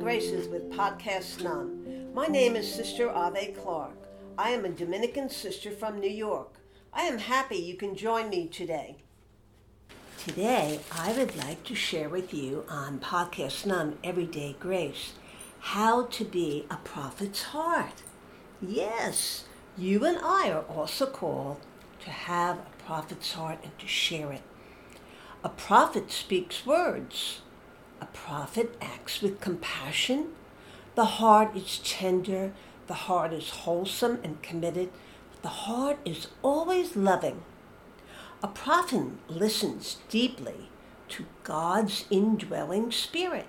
Graces with Podcast Nun. My name is Sister Ave Clark. I am a Dominican sister from New York. I am happy you can join me today. Today, I would like to share with you on Podcast Nun Everyday Grace how to be a prophet's heart. Yes, you and I are also called to have a prophet's heart and to share it. A prophet speaks words. A prophet acts with compassion. The heart is tender. The heart is wholesome and committed. The heart is always loving. A prophet listens deeply to God's indwelling spirit.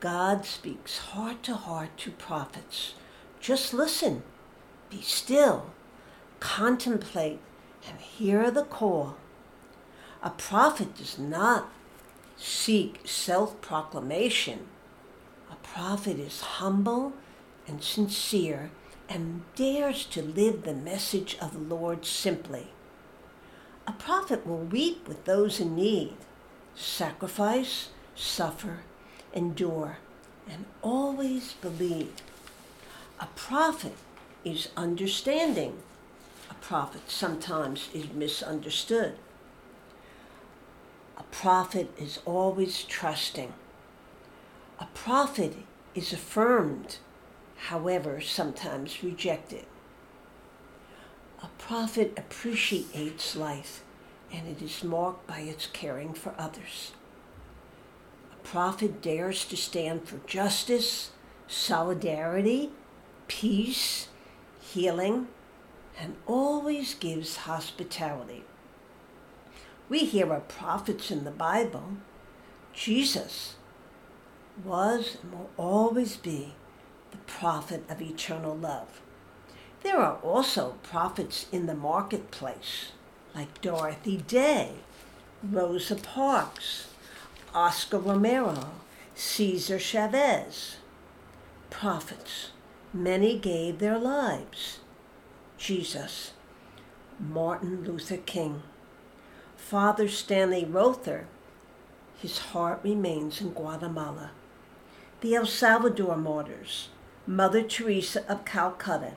God speaks heart to heart to prophets. Just listen, be still, contemplate, and hear the call. A prophet does not seek self proclamation. A prophet is humble and sincere and dares to live the message of the Lord simply. A prophet will weep with those in need, sacrifice, suffer, endure, and always believe. A prophet is understanding. A prophet sometimes is misunderstood. A prophet is always trusting. A prophet is affirmed, however, sometimes rejected. A prophet appreciates life and it is marked by its caring for others. A prophet dares to stand for justice, solidarity, peace, healing, and always gives hospitality. We hear of prophets in the Bible. Jesus was and will always be the prophet of eternal love. There are also prophets in the marketplace, like Dorothy Day, Rosa Parks, Oscar Romero, Cesar Chavez. Prophets, many gave their lives. Jesus, Martin Luther King. Father Stanley Rother, his heart remains in Guatemala. The El Salvador martyrs, Mother Teresa of Calcutta,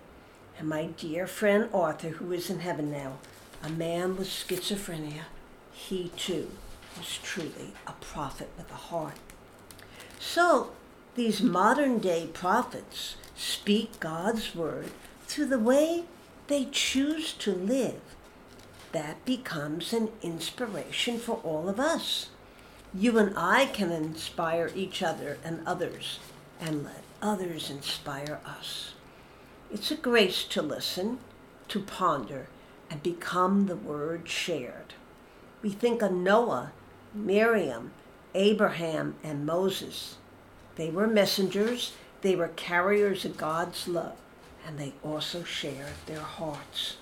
and my dear friend Arthur, who is in heaven now, a man with schizophrenia, he too was truly a prophet with a heart. So, these modern day prophets speak God's word through the way they choose to live that becomes an inspiration for all of us. You and I can inspire each other and others, and let others inspire us. It's a grace to listen, to ponder, and become the word shared. We think of Noah, Miriam, Abraham, and Moses. They were messengers, they were carriers of God's love, and they also shared their hearts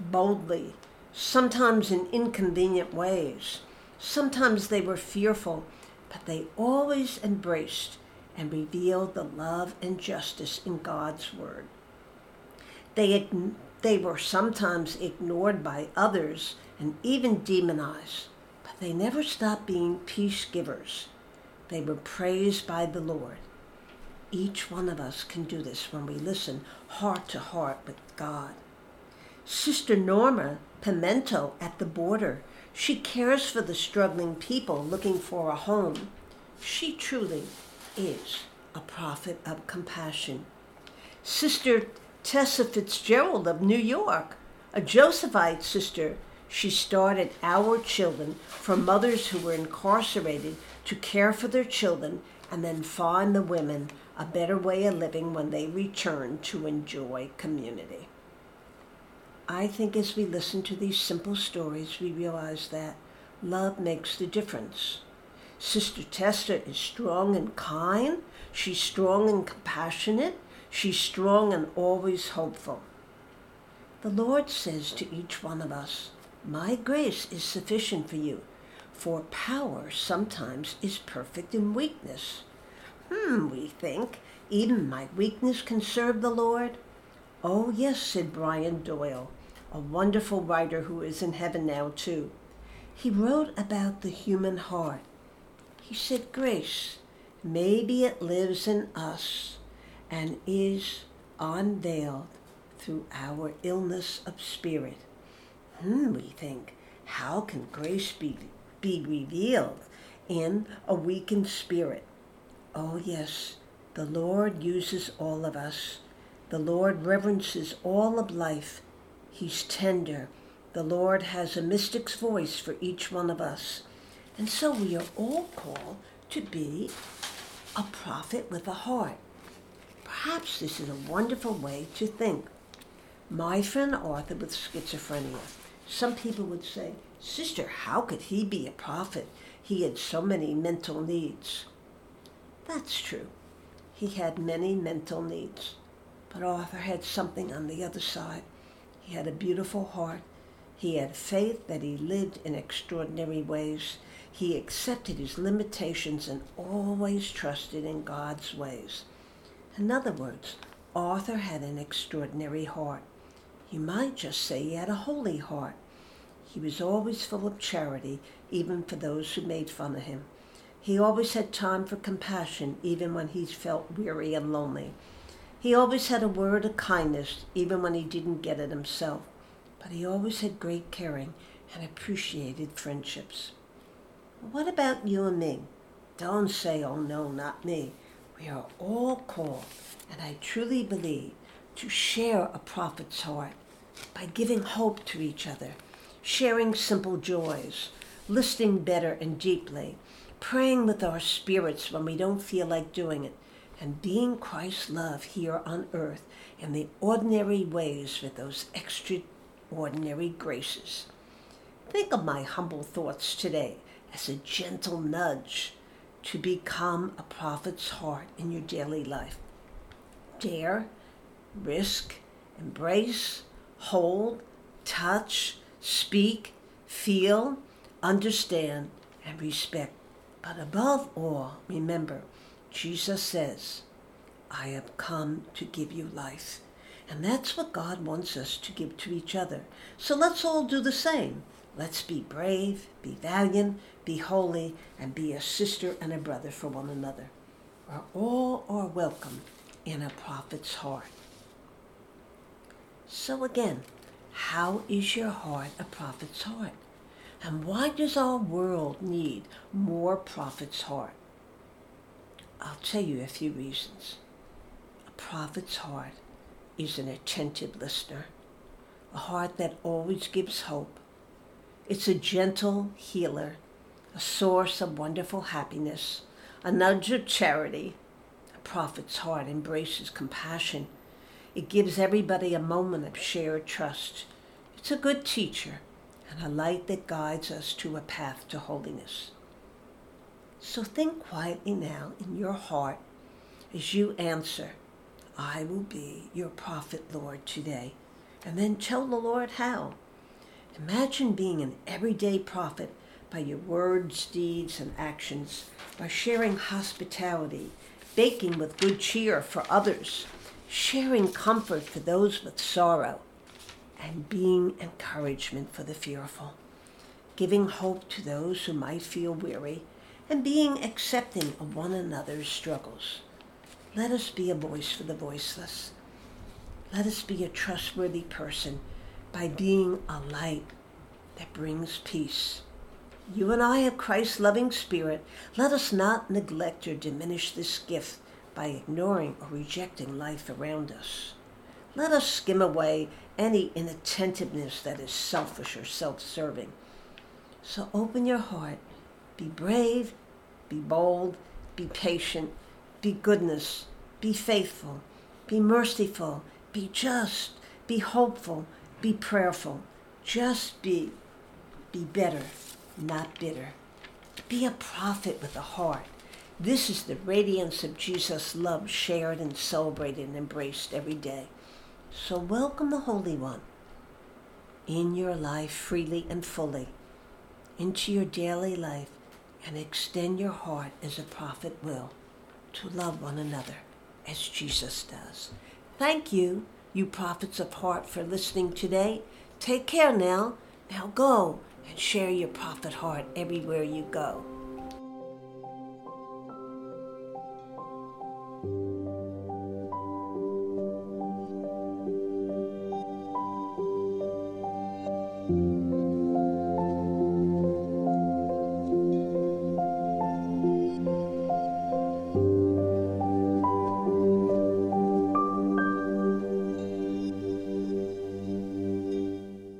boldly sometimes in inconvenient ways. Sometimes they were fearful, but they always embraced and revealed the love and justice in God's Word. They, they were sometimes ignored by others and even demonized, but they never stopped being peace givers. They were praised by the Lord. Each one of us can do this when we listen heart to heart with God. Sister Norma Pimentel at the border. She cares for the struggling people looking for a home. She truly is a prophet of compassion. Sister Tessa Fitzgerald of New York, a Josephite sister, she started Hour Children for mothers who were incarcerated to care for their children and then find the women a better way of living when they return to enjoy community. I think as we listen to these simple stories, we realize that love makes the difference. Sister Tessa is strong and kind. She's strong and compassionate. She's strong and always hopeful. The Lord says to each one of us, My grace is sufficient for you, for power sometimes is perfect in weakness. Hmm, we think, even my weakness can serve the Lord. Oh, yes, said Brian Doyle a wonderful writer who is in heaven now, too. He wrote about the human heart. He said, Grace, maybe it lives in us and is unveiled through our illness of spirit. Hmm, we think, how can grace be, be revealed in a weakened spirit? Oh, yes, the Lord uses all of us. The Lord reverences all of life. He's tender. The Lord has a mystic's voice for each one of us. And so we are all called to be a prophet with a heart. Perhaps this is a wonderful way to think. My friend Arthur with schizophrenia. Some people would say, Sister, how could he be a prophet? He had so many mental needs. That's true. He had many mental needs. But Arthur had something on the other side. He had a beautiful heart. He had faith that he lived in extraordinary ways. He accepted his limitations and always trusted in God's ways. In other words, Arthur had an extraordinary heart. You might just say he had a holy heart. He was always full of charity, even for those who made fun of him. He always had time for compassion, even when he felt weary and lonely. He always had a word of kindness, even when he didn't get it himself. But he always had great caring and appreciated friendships. What about you and me? Don't say, oh no, not me. We are all called, and I truly believe, to share a prophet's heart by giving hope to each other, sharing simple joys, listening better and deeply, praying with our spirits when we don't feel like doing it, and being Christ's love here on earth in the ordinary ways with those extraordinary graces. Think of my humble thoughts today as a gentle nudge to become a prophet's heart in your daily life. Dare, risk, embrace, hold, touch, speak, feel, understand, and respect. But above all, remember, Jesus says, I have come to give you life. And that's what God wants us to give to each other. So let's all do the same. Let's be brave, be valiant, be holy, and be a sister and a brother for one another. Where all are welcome in a prophet's heart. So again, how is your heart a prophet's heart? And why does our world need more prophet's heart? I'll tell you a few reasons. A prophet's heart is an attentive listener, a heart that always gives hope. It's a gentle healer, a source of wonderful happiness, a nudge of charity. A prophet's heart embraces compassion it gives everybody a moment of shared trust. It's a good teacher and a light that guides us to a path to holiness. So think quietly now in your heart as you answer, I will be your prophet, Lord, today. And then tell the Lord how. Imagine being an everyday prophet by your words, deeds, and actions, by sharing hospitality, baking with good cheer for others, sharing comfort for those with sorrow, and being encouragement for the fearful, giving hope to those who might feel weary, and being accepting of one another's struggles. Let us be a voice for the voiceless. Let us be a trustworthy person by being a light that brings peace. You and I have Christ's loving spirit. Let us not neglect or diminish this gift by ignoring or rejecting life around us. Let us skim away any inattentiveness that is selfish or self serving. So open your heart, be brave, be bold, be patient, be goodness, be faithful, be merciful, be just, be hopeful, be prayerful. Just be. Be better, not bitter. Be a prophet with a heart. This is the radiance of Jesus' love shared and celebrated and embraced every day. So welcome the Holy One in your life freely and fully, into your daily life, and extend your heart as a prophet will to love one another as Jesus does. Thank you, you prophets of heart, for listening today. Take care now. Now go and share your prophet heart everywhere you go.